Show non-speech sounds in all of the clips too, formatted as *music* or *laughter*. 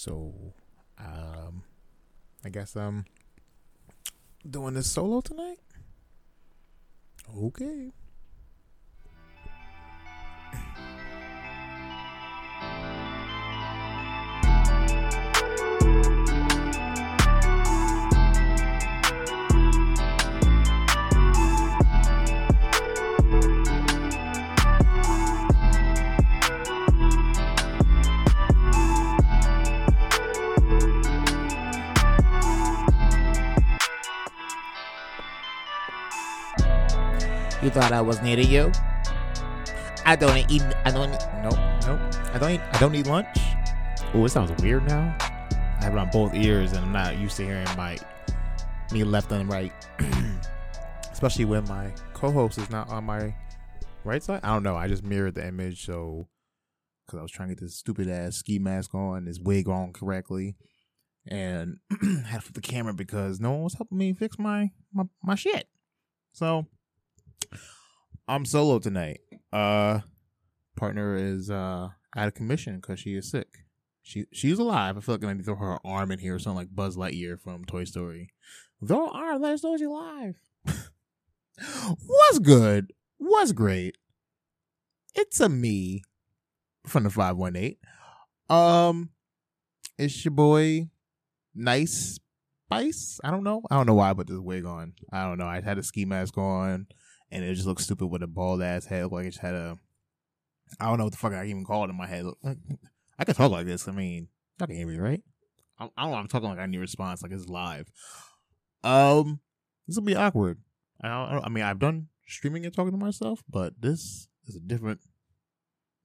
So, um, I guess I'm doing this solo tonight. Okay. You thought I was near to you? I don't eat. I don't. Eat, Nope, nope. I don't. Eat, I don't need lunch. Oh, it sounds weird now. I have it on both ears, and I'm not used to hearing my me left and right, *clears throat* especially when my co-host is not on my right side. I don't know. I just mirrored the image, so because I was trying to get this stupid ass ski mask on, this wig on correctly, and *clears throat* had to flip the camera because no one was helping me fix my my, my shit. So I'm solo tonight. Uh partner is uh out of commission because she is sick. She she's alive. I feel like I need to throw her arm in here or something like Buzz Lightyear from Toy Story. Throw her arm, let us know she's alive. *laughs* What's good? What's great? It's a me from the 518. Um it's your boy Nice Spice. I don't know. I don't know why I put this wig on. I don't know. I had a ski mask on and it just looks stupid with a bald ass head. Like it just had a I don't know what the fuck I even call it in my head. Like, I can talk like this. I mean, y'all can hear me, right? I, I don't know. I'm talking like I need response, like it's live. Um, this will be awkward. I, don't, I mean, I've done streaming and talking to myself, but this is a different,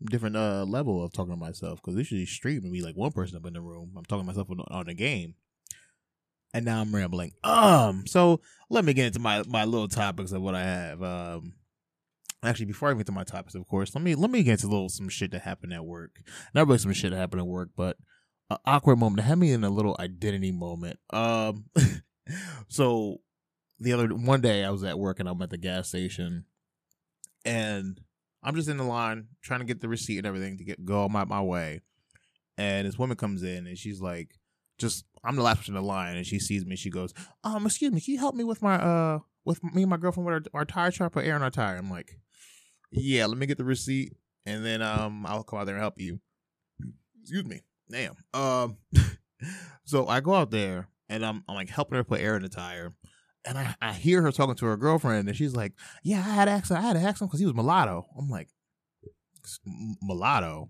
different uh level of talking to myself. Because usually streaming be like one person up in the room. I'm talking to myself on, on the game, and now I'm rambling. Um, so let me get into my my little topics of what I have. Um, actually, before I get to my topics, of course, let me let me get into a little some shit that happened at work. Not really some shit that happened at work, but an awkward moment. It had me in a little identity moment. Um, *laughs* so the other one day I was at work and I'm at the gas station, and I'm just in the line trying to get the receipt and everything to get go my my way, and this woman comes in and she's like, just I'm the last person in line, and she sees me. She goes, "Um, excuse me, can you help me with my uh with me and my girlfriend with our, our tire shop put air in our tire?" I'm like, "Yeah, let me get the receipt, and then um I'll come out there and help you." Excuse me, damn. Um, *laughs* so I go out there and I'm I'm like helping her put air in the tire, and I I hear her talking to her girlfriend, and she's like, "Yeah, I had him. I had ask because he was mulatto." I'm like, "Mulatto."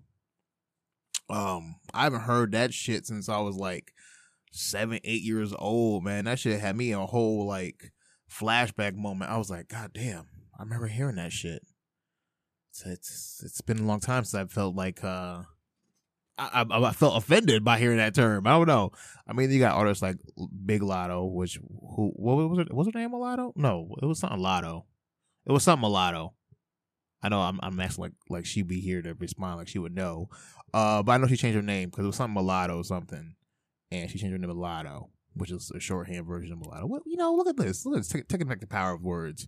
Um, I haven't heard that shit since I was like seven, eight years old, man. That shit had me in a whole like flashback moment. I was like, God damn, I remember hearing that shit. It's it's, it's been a long time since I felt like uh I, I I felt offended by hearing that term. I don't know. I mean, you got artists like Big Latto, which who what was it? Was her name Mulatto? No, it was something Lotto. It was something Mulatto. I know I'm I'm asking like like she'd be here to respond like she would know. Uh, but I know she changed her name because it was something Mulatto or something, and she changed her name to Latto, which is a shorthand version of Mulatto. What you know? Look at this. Look at this. Taking back the power of words.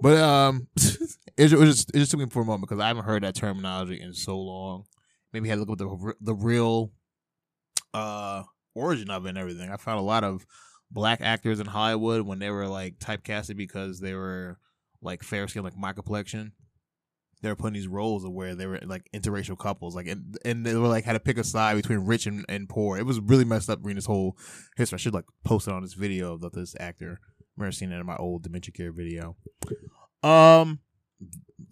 But um, *laughs* it, it just it just took me for a moment because I haven't heard that terminology in so long. Maybe I had to look at the the real uh origin of it and everything. I found a lot of black actors in Hollywood when they were like typecasted because they were like fair skin, like my complexion. They were putting these roles of where they were like interracial couples, like and, and they were like had to pick a side between rich and, and poor. It was really messed up reading this whole history. I should like post it on this video of this actor. I remember seeing it in my old dementia care video. Um,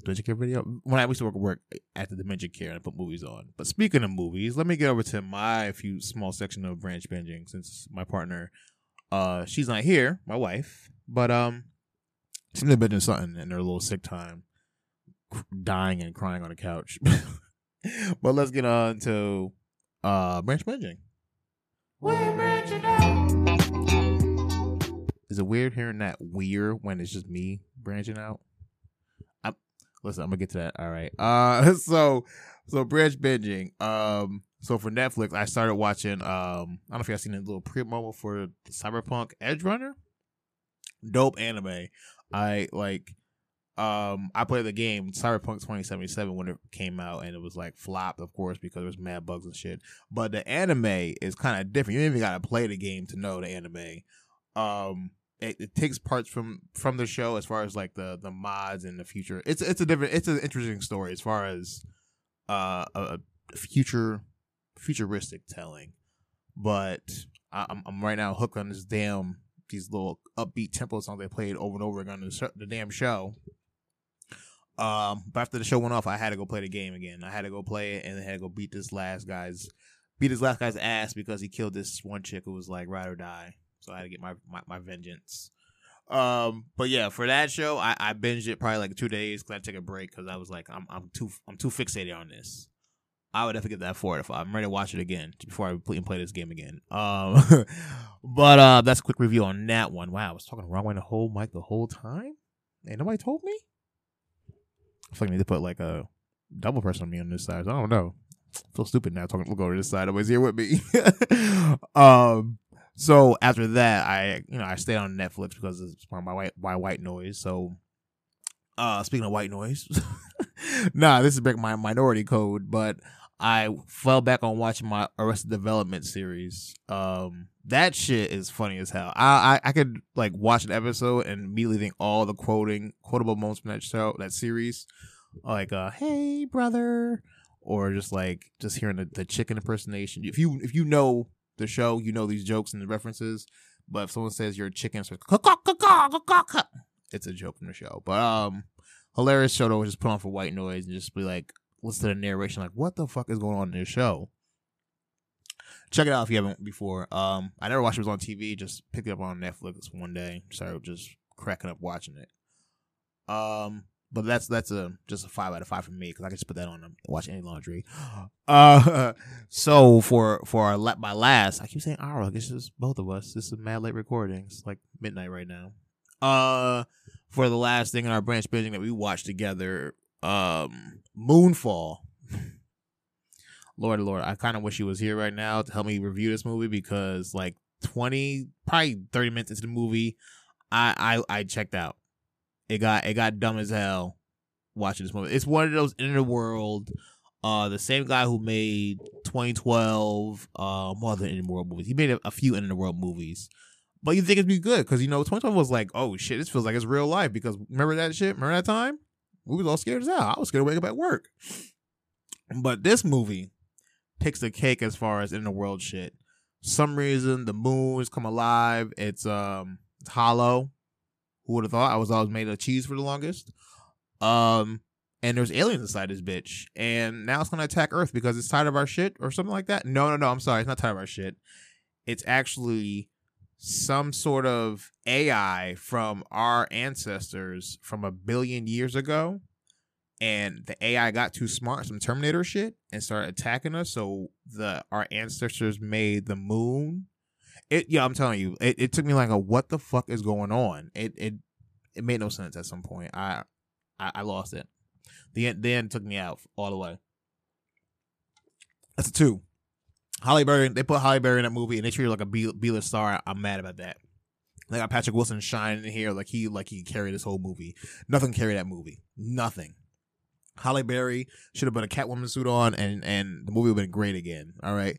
dementia care video when I used to work work at the dementia care and I put movies on. But speaking of movies, let me get over to my few small section of branch binging since my partner, uh, she's not here, my wife, but um, she's been doing something in her little sick time, dying and crying on a couch. *laughs* but let's get on to uh branch binging. We're branching out. Is it weird hearing that weird when it's just me branching out? I'm listen, I'm gonna get to that. All right. Uh *laughs* so so branch binging. Um so for Netflix I started watching um I don't know if guys seen a little promo for Cyberpunk Edge Runner. Dope anime. I like Um, I played the game Cyberpunk 2077 when it came out, and it was like flopped, of course, because there was mad bugs and shit. But the anime is kind of different. You even gotta play the game to know the anime. Um, it, it, takes parts from from the show as far as like the the mods and the future. It's it's a different. It's an interesting story as far as uh a future futuristic telling. But I, I'm I'm right now hooked on this damn these little upbeat tempo songs they played over and over again on the, the damn show. Um, but after the show went off, I had to go play the game again. I had to go play it and I had to go beat this last guy's beat this last guy's ass because he killed this one chick who was like ride or die. So I had to get my my, my vengeance. Um, but yeah, for that show, I, I binged it probably like two days because I took a break because I was like, I'm I'm too I'm too fixated on this. I would definitely get that four if I'm ready to watch it again before I play, play this game again. Um, *laughs* but uh, that's a quick review on that one. Wow, I was talking the wrong way the whole mic the whole time, and nobody told me. I feel like I need to put like a double person on me on this side. So I don't know. I feel stupid now talking. Look over this side. Always here with me. *laughs* um. So after that, I you know I stayed on Netflix because it's part of my white my white noise. So, uh, speaking of white noise, *laughs* nah, this is back my minority code, but I fell back on watching my Arrested Development series. Um, that shit is funny as hell. I, I I could like watch an episode and immediately think all the quoting quotable moments from that show that series, like uh, "Hey brother," or just like just hearing the, the chicken impersonation. If you if you know the show, you know these jokes and the references. But if someone says you're a chicken, it's a joke from the show. But um, hilarious show to just put on for white noise and just be like, listen to the narration, like, what the fuck is going on in this show? Check it out if you haven't before. Um, I never watched it was on TV. Just picked it up on Netflix one day. Started just cracking up watching it. Um, but that's that's a just a five out of five for me because I can just put that on and watch any laundry. *gasps* Uh, *laughs* so for for our my last, I keep saying our. I guess it's both of us. This is mad late recording. It's like midnight right now. Uh, for the last thing in our branch binging that we watched together, um, Moonfall. Lord, Lord, I kind of wish he was here right now to help me review this movie because like twenty, probably thirty minutes into the movie, I I I checked out. It got it got dumb as hell watching this movie. It's one of those in the world. Uh, the same guy who made 2012, uh, more than the world movies. He made a, a few the world movies, but you think it'd be good because you know 2012 was like, oh shit, this feels like it's real life. Because remember that shit? Remember that time? We was all scared as hell. I was scared to wake up at work. But this movie takes the cake as far as in the world shit. Some reason the moon has come alive. It's um it's hollow. Who would have thought? I was always made of cheese for the longest. Um, and there's aliens inside this bitch, and now it's gonna attack Earth because it's tired of our shit or something like that. No, no, no. I'm sorry, it's not tired of our shit. It's actually some sort of AI from our ancestors from a billion years ago. And the AI got too smart, some Terminator shit, and started attacking us. So the our ancestors made the moon it yeah, I'm telling you, it, it took me like a what the fuck is going on? It it it made no sense at some point. I I, I lost it. The end, the end took me out all the way. That's a two. Halle Berry, they put Halle Berry in that movie and they treat her like a B list star. I'm mad about that. They got Patrick Wilson shining in here like he like he carried this whole movie. Nothing carried that movie. Nothing. Halle Berry should have put a Catwoman suit on and and the movie would have been great again. All right.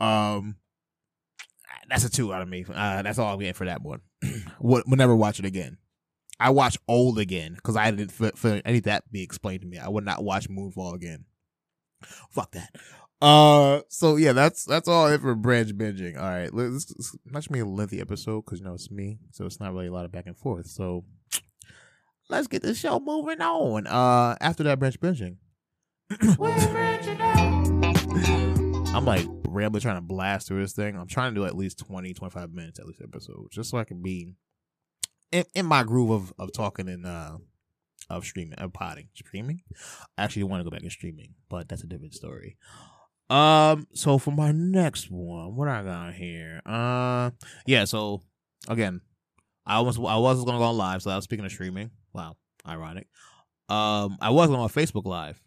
Um that's a two out of me. Uh, that's all I'm getting for that one. *clears throat* we'll, we'll never watch it again. I watch Old again because I didn't feel, feel any that be explained to me. I would not watch Moonfall again. Fuck that. Uh, so yeah, that's that's all it for branch binging. All right, let's, let's not be a lengthy episode because you know it's me, so it's not really a lot of back and forth. So let's get the show moving on. Uh, after that branch binging, *laughs* I'm like rambling trying to blast through this thing. I'm trying to do at least 20, 25 minutes at least episode, just so I can be in, in my groove of, of talking and uh of streaming of potting. Streaming? I actually want to go back and streaming, but that's a different story. Um, so for my next one, what I got here? Uh yeah, so again, I almost I was gonna go on live, so I was speaking of streaming. Wow, ironic. Um, I was on my Facebook Live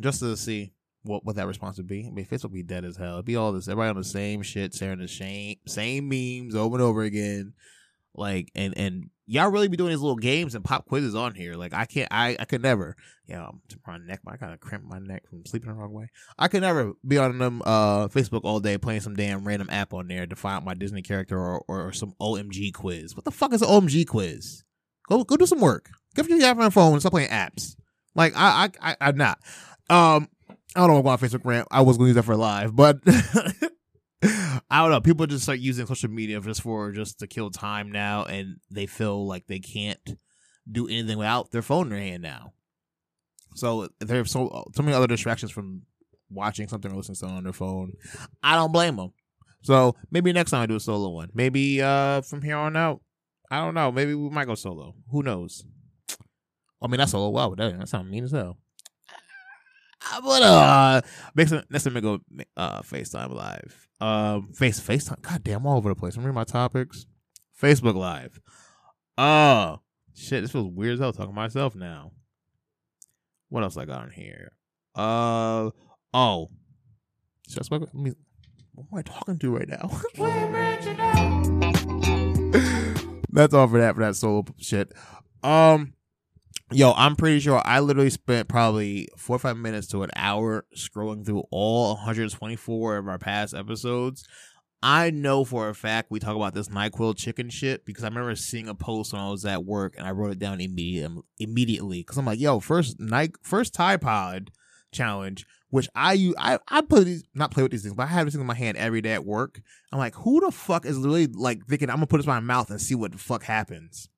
just to see what what that response would be. I mean, Facebook would be dead as hell. It'd be all this everybody on the same shit, sharing the same same memes over and over again. Like and and y'all really be doing these little games and pop quizzes on here. Like I can't, I I could never. Yeah, I'm my neck. I of cramp my neck from sleeping the wrong way. I could never be on them uh Facebook all day playing some damn random app on there to find my Disney character or, or some OMG quiz. What the fuck is an OMG quiz? Go go do some work. Get your app on your phone and stop playing apps. Like I I, I'm not. Um, I don't know what on Facebook rant. I was gonna use that for live, but *laughs* I don't know. People just start using social media just for just to kill time now, and they feel like they can't do anything without their phone in their hand now. So there's so so many other distractions from watching something or listening to something on their phone. I don't blame them. So maybe next time I do a solo one. Maybe uh from here on out, I don't know. Maybe we might go solo. Who knows? I mean, that's solo. Wow, that, that sounds mean as hell. But uh, next time, next time we go uh FaceTime live. Um, face FaceTime. God damn, all over the place. I'm reading my topics. Facebook Live. Oh shit, this feels weird as hell talking to myself now. What else I got in here? Uh oh. Should? I mean, what am I talking to right now? *laughs* That's all for that for that solo shit. Um Yo, I'm pretty sure I literally spent probably four or five minutes to an hour scrolling through all 124 of our past episodes. I know for a fact we talk about this NyQuil chicken shit because I remember seeing a post when I was at work and I wrote it down immediately immediately because I'm like, yo, first Nike, first Tide Pod challenge, which I use, I I put these not play with these things, but I have this thing in my hand every day at work. I'm like, who the fuck is literally like thinking I'm gonna put this in my mouth and see what the fuck happens?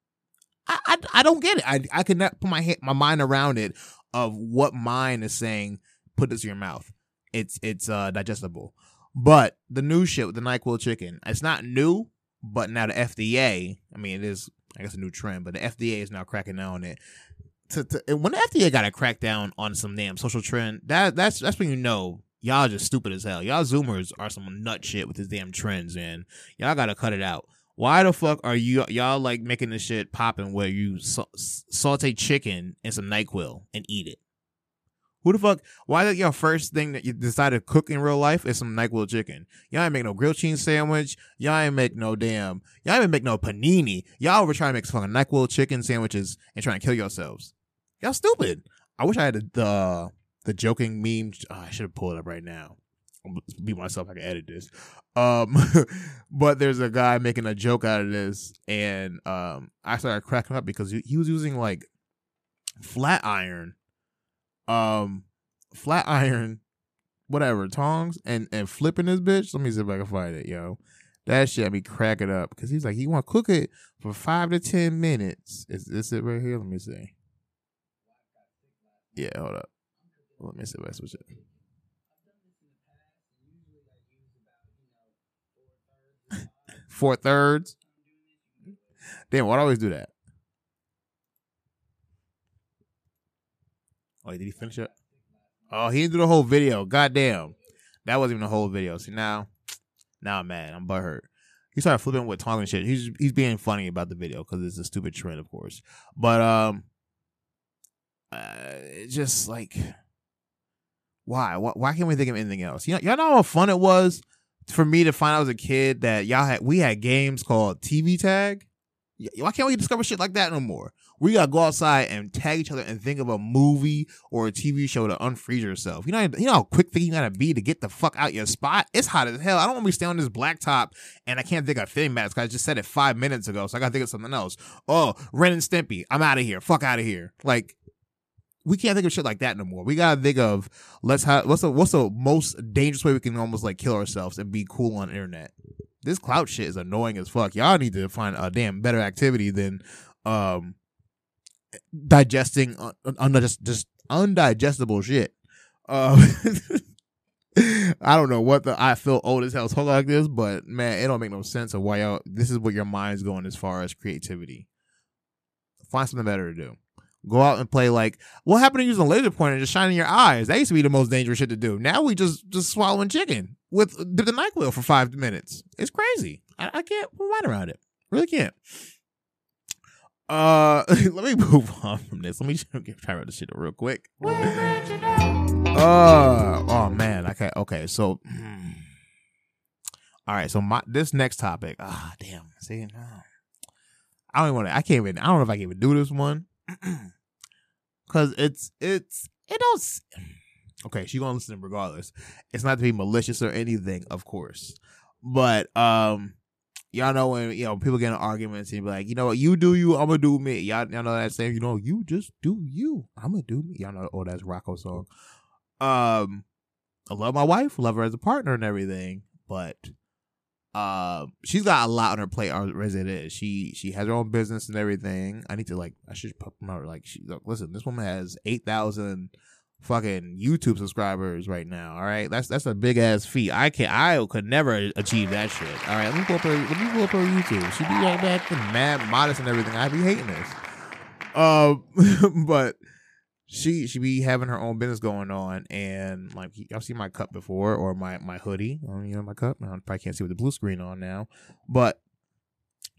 I, I, I don't get it. I I could not put my head, my mind around it of what mine is saying. Put this in your mouth. It's it's uh digestible. But the new shit with the Nyquil chicken, it's not new. But now the FDA, I mean, it is I guess a new trend, but the FDA is now cracking down on it. To, to when the FDA got to crack down on some damn social trend, that that's that's when you know y'all just stupid as hell. Y'all Zoomers are some nut shit with this damn trends, and y'all got to cut it out. Why the fuck are you y'all like making this shit popping where you sa- saute chicken and some Nyquil and eat it? Who the fuck? Why that your first thing that you decided to cook in real life is some Nyquil chicken? Y'all ain't make no grilled cheese sandwich. Y'all ain't make no damn. Y'all ain't make no panini. Y'all were trying to make fucking Nyquil chicken sandwiches and trying to kill yourselves. Y'all stupid. I wish I had the the, joking meme. Oh, I should have pulled it up right now be myself. I can edit this. Um, *laughs* but there's a guy making a joke out of this, and um, I started cracking up because he, was using like flat iron, um, flat iron, whatever tongs, and and flipping this bitch. Let me see if I can find it, yo. That shit me cracking up because he's like he want to cook it for five to ten minutes. Is this it right here? Let me see. Yeah, hold up. Let me see if I switch it. *laughs* four thirds. Damn, why do I always do that? Oh, did he finish it? Oh, he didn't do the whole video. Goddamn. That wasn't even the whole video. See now, now I'm mad. I'm butthurt. He started flipping with and shit. He's he's being funny about the video because it's a stupid trend, of course. But um, uh, just like, why? why? Why can't we think of anything else? You know, y'all know how fun it was for me to find out as a kid that y'all had we had games called TV tag. Why can't we discover shit like that no more? We gotta go outside and tag each other and think of a movie or a TV show to unfreeze yourself. You know, you know how quick thing you gotta be to get the fuck out your spot. It's hot as hell. I don't want to be standing on this blacktop and I can't think of mats because I just said it five minutes ago, so I gotta think of something else. Oh, Ren and Stimpy, I'm out of here. Fuck out of here. Like we can't think of shit like that no more. We gotta think of let's have what's the what's the most dangerous way we can almost like kill ourselves and be cool on internet. This clout shit is annoying as fuck. Y'all need to find a damn better activity than um digesting un- just just undigestible shit. Uh, *laughs* I don't know what the I feel old as hell talk like this, but man, it don't make no sense of why y'all this is what your mind's going as far as creativity. Find something better to do. Go out and play like what happened to using a laser pointer and just shining your eyes? That used to be the most dangerous shit to do. Now we just just swallowing chicken with the Nyquil for five minutes. It's crazy. I, I can't mind around it. Really can't. Uh, *laughs* let me move *laughs* on from this. Let me *laughs* try to this shit real quick. Uh, oh man. Okay. Okay. So, all right. So my this next topic. Ah, damn. See, no. I don't even want to. I can't even. I don't know if I can even do this one *clears throat* because it's it's it don't. Okay, she gonna listen regardless. It's not to be malicious or anything, of course, but um, y'all know when you know people get in arguments and be like, you know what, you do you, I'm gonna do me. Y'all, y'all know that saying, you know, you just do you, I'm gonna do me. Y'all know, oh, that's Rocco song. Um, I love my wife, love her as a partner and everything, but uh, she's got a lot on her plate as it is. She she has her own business and everything. I need to like I should promote like she look listen. This woman has eight thousand fucking YouTube subscribers right now. All right, that's that's a big ass feat. I can I could never achieve that shit. All right, let me pull up her. Let me pull up her YouTube. She be like that mad modest and everything. I'd be hating this. Um, *laughs* but she she be having her own business going on and like y'all see my cup before or my my hoodie oh, you know my cup? I probably can't see with the blue screen on now but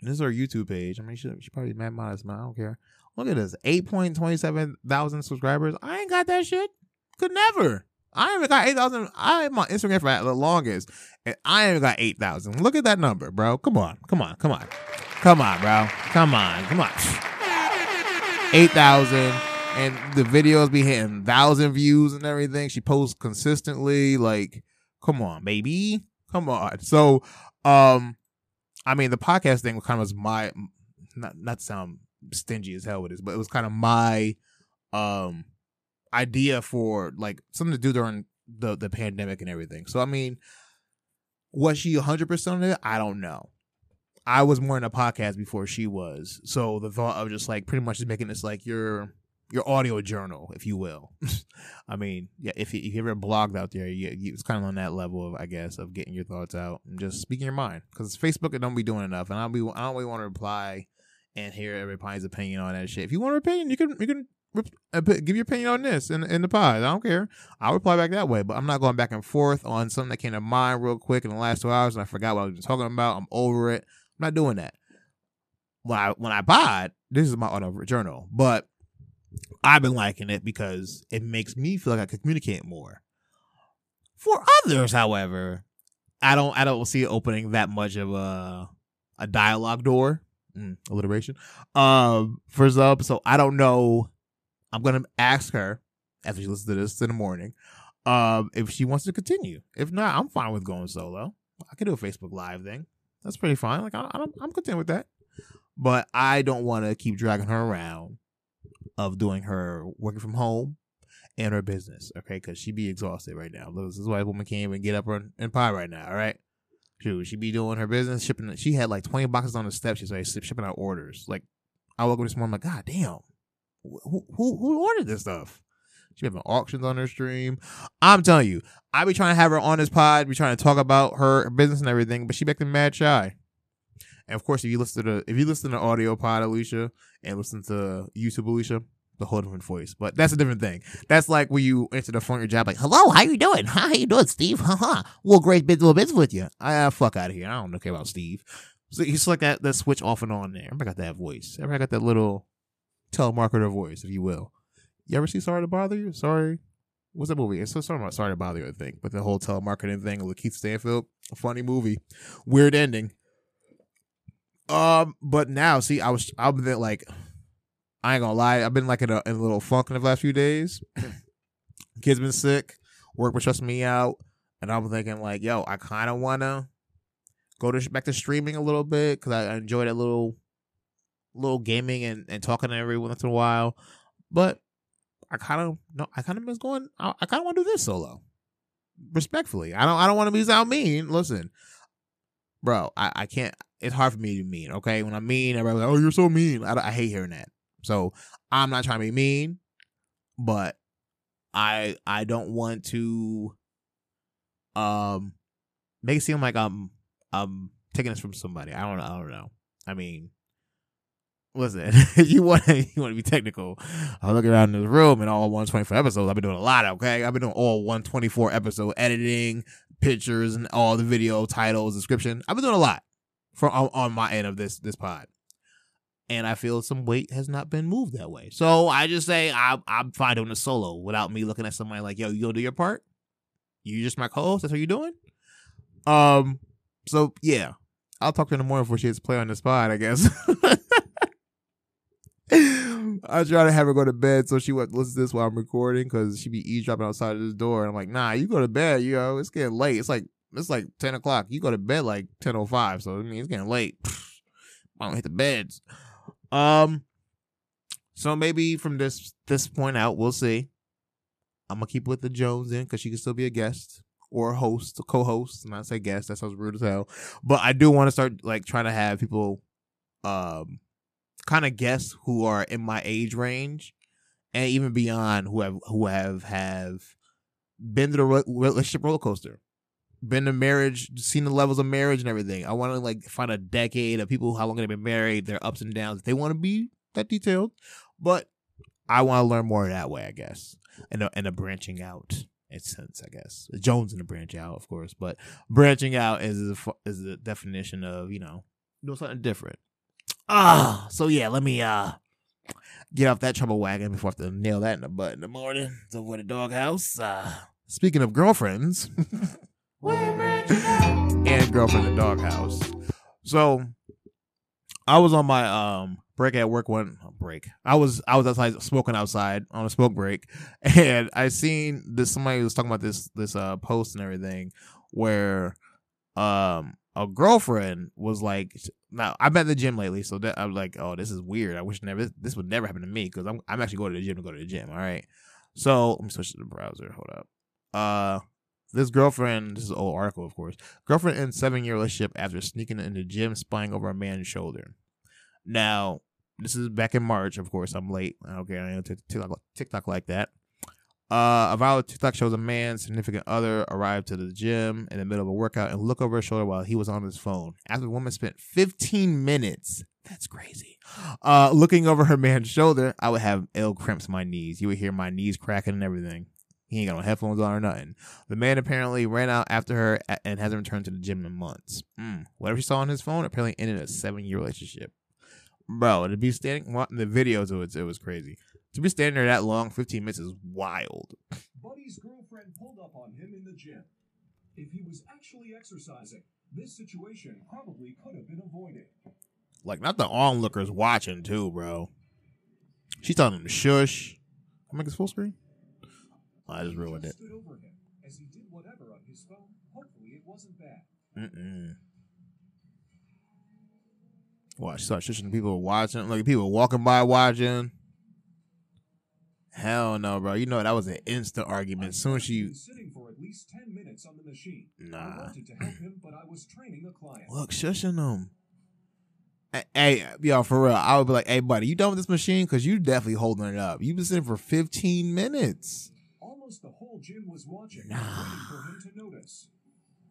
this is her YouTube page. I mean she she probably mad modest man I don't care. Look at this eight point twenty seven thousand subscribers. I ain't got that shit. Could never. I even got eight thousand. I am on Instagram for the longest and I even got eight thousand. Look at that number bro. Come on come on come on. Come on bro. Come on come on. Eight thousand and the videos be hitting thousand views and everything. She posts consistently. Like, come on, baby, come on. So, um, I mean, the podcast thing kind of was my not not sound stingy as hell with this, but it was kind of my um idea for like something to do during the the pandemic and everything. So, I mean, was she hundred percent of it? I don't know. I was more in a podcast before she was, so the thought of just like pretty much just making this like your your audio journal, if you will. *laughs* I mean, yeah, if you, if you ever blogged out there, you, you, it's kind of on that level of, I guess, of getting your thoughts out and just speaking your mind. Because Facebook, it don't be doing enough, and I don't be, I don't really want to reply and hear everybody's opinion on that shit. If you want an opinion, you can, you can uh, give your opinion on this in in the pod. I don't care. I'll reply back that way, but I'm not going back and forth on something that came to mind real quick in the last two hours and I forgot what I was talking about. I'm over it. I'm not doing that. When I when I pod, this is my auto journal, but I've been liking it because it makes me feel like I can communicate more. For others, however, I don't I don't see it opening that much of a a dialogue door. Mm, alliteration. Um, for some, so I don't know. I'm gonna ask her after she listens to this in the morning, um, if she wants to continue. If not, I'm fine with going solo. I can do a Facebook Live thing. That's pretty fine. Like I, I'm content with that. But I don't want to keep dragging her around of doing her working from home and her business. Okay, because she be exhausted right now. This is why a woman can't even get up and, and pie right now. All right. Shoot, she be doing her business, shipping. She had like twenty boxes on the steps. She's like shipping out orders. Like I woke up this morning, I'm like, God damn, who who who ordered this stuff? She having auctions on her stream. I'm telling you, I be trying to have her on this pod, be trying to talk about her business and everything, but she back to mad shy. And of course, if you listen to if you listen to audio pod Alicia and listen to YouTube Alicia, the whole different voice. But that's a different thing. That's like when you enter the phone your job, like, "Hello, how you doing? *laughs* How you doing, Steve? Haha, well, great bit little bits with you. Ah, fuck out of here. I don't care about Steve. So he's like that that switch off and on there. Everybody got that voice. Everybody got that little telemarketer voice, if you will. You ever see Sorry to Bother You? Sorry. What's that movie? It's so sorry about Sorry to Bother You, I think. But the whole telemarketing thing with Keith Stanfield, a funny movie. Weird ending. Um, but now, see, I was I've been like I ain't gonna lie, I've been like in a, in a little funk in the last few days. *laughs* Kids been sick, work was stressing me out, and I'm thinking like, yo, I kind of wanna go to back to streaming a little bit because I enjoy that little little gaming and, and talking to every once in a while. But I kind of no, I kind of miss going. I, I kind of want to do this solo. Respectfully, I don't. I don't want to be sound mean. Listen, bro, I, I can't. It's hard for me to be mean. Okay, when I'm mean, everybody's like, "Oh, you're so mean." I, I hate hearing that. So I'm not trying to be mean, but I I don't want to um make it seem like I'm I'm taking this from somebody. I don't I don't know. I mean, listen, *laughs* you want *laughs* you want to be technical. I look around in the room and all 124 episodes. I've been doing a lot. Okay, I've been doing all 124 episode editing, pictures, and all the video titles, description. I've been doing a lot from on, on my end of this this pod. And I feel some weight has not been moved that way. So I just say I, I'm fine doing a solo without me looking at somebody like, yo, you gonna do your part? You just my co-host? That's what you're doing? Um, so yeah. I'll talk to her in the morning before she hits play on the spot. I guess. *laughs* I try to have her go to bed so she would listen to this while I'm recording because she be eavesdropping outside of this door. And I'm like, nah, you go to bed, you know, it's getting late. It's like it's like ten o'clock. You go to bed like ten o five, so I mean it's getting late. I don't hit the beds. Um, so maybe from this this point out, we'll see. I'm gonna keep with the Jones in because she can still be a guest or a host, a co-host. And I say guest, that sounds rude as hell. But I do want to start like trying to have people, um, kind of guests who are in my age range, and even beyond who have who have have been to the relationship roller coaster, been to marriage, seen the levels of marriage and everything. I want to like find a decade of people how long they've been married, their ups and downs. They want to be that detailed, but I want to learn more that way, I guess, and a, and a branching out in sense, I guess. Jones in the branch out, of course, but branching out is the is the definition of you know doing something different. Ah, so yeah, let me uh get off that trouble wagon before I have to nail that in the butt in the morning. So for the doghouse. Uh, speaking of girlfriends, *laughs* and girlfriend in the doghouse. So I was on my um break at work one break. I was I was outside smoking outside on a smoke break, *laughs* and I seen this somebody was talking about this this uh post and everything where um a girlfriend was like now been at the gym lately, so that I'm like, oh, this is weird. I wish never this would never happen to me because I'm I'm actually going to the gym to go to the gym. All right, so let me switch to the browser. Hold up. Uh, this girlfriend, this is an old article, of course. Girlfriend in seven year relationship after sneaking in the gym, spying over a man's shoulder. Now, this is back in March, of course. I'm late. Okay, I TikTok, TikTok like that. Uh, a viral TikTok shows a man, significant other, arrived to the gym in the middle of a workout and look over his shoulder while he was on his phone. After the woman spent 15 minutes, that's crazy, uh, looking over her man's shoulder, I would have ill cramps in my knees. You would hear my knees cracking and everything. He ain't got no headphones on or nothing. The man apparently ran out after her and hasn't returned to the gym in months. Mm. Whatever she saw on his phone apparently ended a seven year relationship. Bro, to be standing watching the videos it, it was crazy. To be standing there that long, 15 minutes is wild. Buddy's girlfriend pulled up on him in the gym. If he was actually exercising, this situation probably could have been avoided. Like, not the onlookers watching, too, bro. She's telling him to shush. Make this full screen. Oh, I just ruined it. Stood over him as he did whatever on his phone. Hopefully, it wasn't bad. Mm-mm. Watch, start shushing people watching, like people walking by watching. Hell no, bro. You know that was an instant argument. As soon as she sitting for at least ten minutes on the machine. Nah. I wanted to help him, but I was training a client. look shushing them. Hey, hey, yo, for real, I would be like, "Hey, buddy, you done with this machine? Because you definitely holding it up. You've been sitting for 15 minutes." Almost the whole gym was watching, Nah. waiting for him to notice.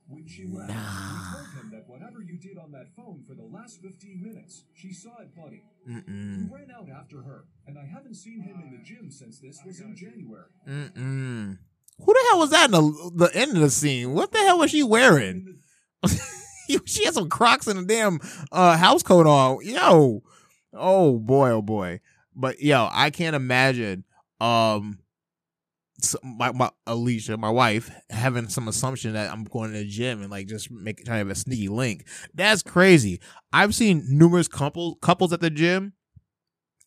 When she left, Nah. we told him that whatever you did on that phone for the last 15 minutes, she saw it, buddy. Mm-mm. You ran out after her, and I haven't seen him in the gym since this was in January. Mm-mm. Who the hell was that in the, the end of the scene? What the hell was she wearing? *laughs* she had some Crocs and a damn uh, house coat on. Yo, oh boy, oh boy. But yo, I can't imagine um my, my Alicia, my wife, having some assumption that I'm going to the gym and like just make trying to have a sneaky link. That's crazy. I've seen numerous couple couples at the gym.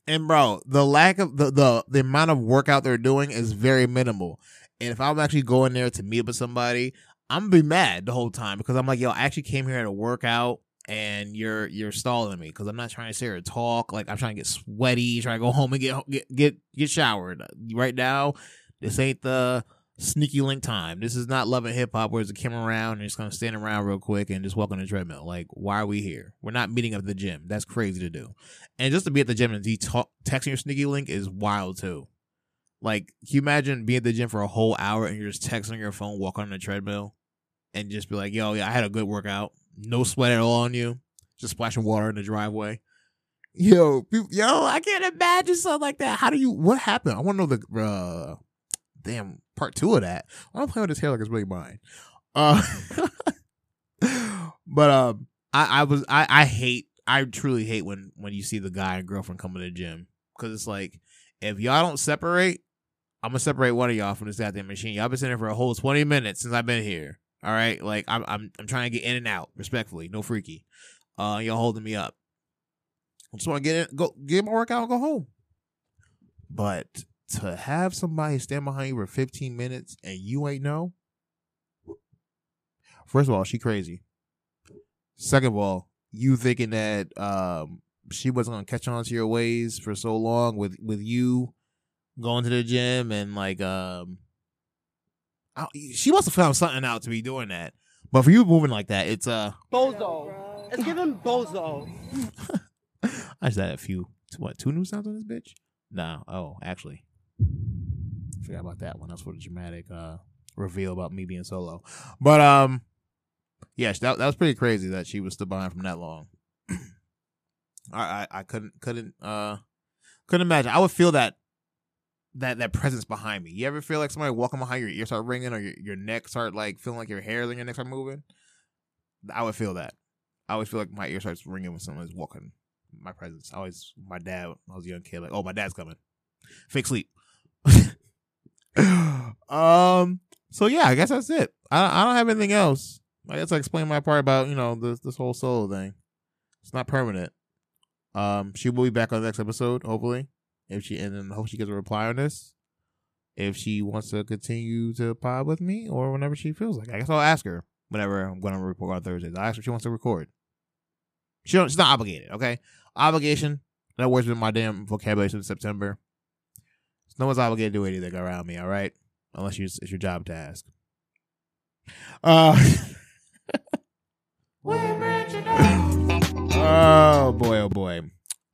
And bro, the lack of the, the the amount of workout they're doing is very minimal. And if I'm actually going there to meet up with somebody, I'm gonna be mad the whole time because I'm like, yo, I actually came here to work out and you're you're stalling me because I'm not trying to sit here and talk. Like I'm trying to get sweaty, trying to go home and get get get, get showered. Right now, this ain't the sneaky link time. This is not love and hip hop where there's a camera around and just gonna stand around real quick and just walk on the treadmill. Like, why are we here? We're not meeting up at the gym. That's crazy to do. And just to be at the gym and talk, texting your sneaky link is wild too. Like, can you imagine being at the gym for a whole hour and you're just texting your phone, walking on the treadmill, and just be like, "Yo, yeah, I had a good workout. No sweat at all on you. Just splashing water in the driveway." Yo, yo, I can't imagine something like that. How do you? What happened? I want to know the uh, damn part two of that. I don't play with his hair like it's really mine. Uh, *laughs* but um, I I was I I hate I truly hate when when you see the guy and girlfriend come to the gym because it's like if y'all don't separate, I'm gonna separate one of y'all from this goddamn machine. Y'all been sitting there for a whole 20 minutes since I've been here. All right, like I'm I'm I'm trying to get in and out respectfully, no freaky. Uh, y'all holding me up. I just want to get in, go get my workout and go home. But to have somebody stand behind you for 15 minutes and you ain't know, first of all, she crazy. Second of all, you thinking that um she wasn't gonna catch on to your ways for so long with with you going to the gym and like um I, she must have found something out to be doing that. But for you moving like that, it's uh Bozo. It's giving bozo. *laughs* I just had a few what two new sounds on this bitch? No. Oh, actually. Forgot about that one. That's for the dramatic uh reveal about me being solo. But um yes, that that was pretty crazy that she was still behind from that long. *clears throat* I, I I couldn't couldn't uh couldn't imagine. I would feel that that that presence behind me. You ever feel like somebody walking behind your ear start ringing or your, your neck start like feeling like your hairs on your neck start moving? I would feel that. I always feel like my ear starts ringing when someone's walking my presence. I always my dad when I was a young kid, like, oh my dad's coming. Fake sleep. *laughs* *laughs* um so yeah, I guess that's it. I I don't have anything else. I guess I explained my part about, you know, this this whole solo thing. It's not permanent. Um, she will be back on the next episode, hopefully. If she and then hope she gets a reply on this. If she wants to continue to pod with me or whenever she feels like. I guess I'll ask her whenever I'm going to record on Thursdays. I'll ask her if she wants to record. She don't, she's not obligated, okay? Obligation. That words with my damn vocabulary since September. No one's obligated to do anything around me, all right? Unless you, it's your job to ask. Uh. *laughs* oh boy, oh boy.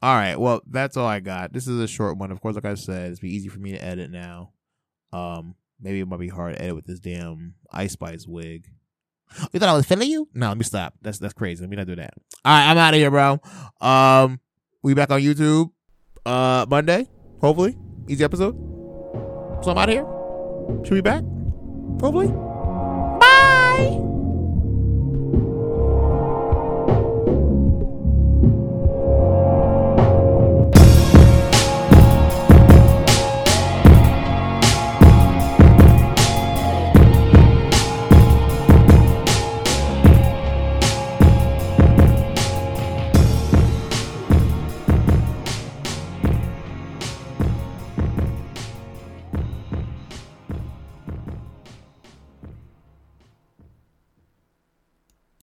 All right, well, that's all I got. This is a short one. Of course, like I said, it's be easy for me to edit now. Um, maybe it might be hard to edit with this damn Ice Spice wig. You thought I was filling you? No, let me stop. That's that's crazy. Let me not do that. All right, I'm out of here, bro. Um, we back on YouTube uh Monday, hopefully. Easy episode. So I'm out of here. Should we be back? Hopefully.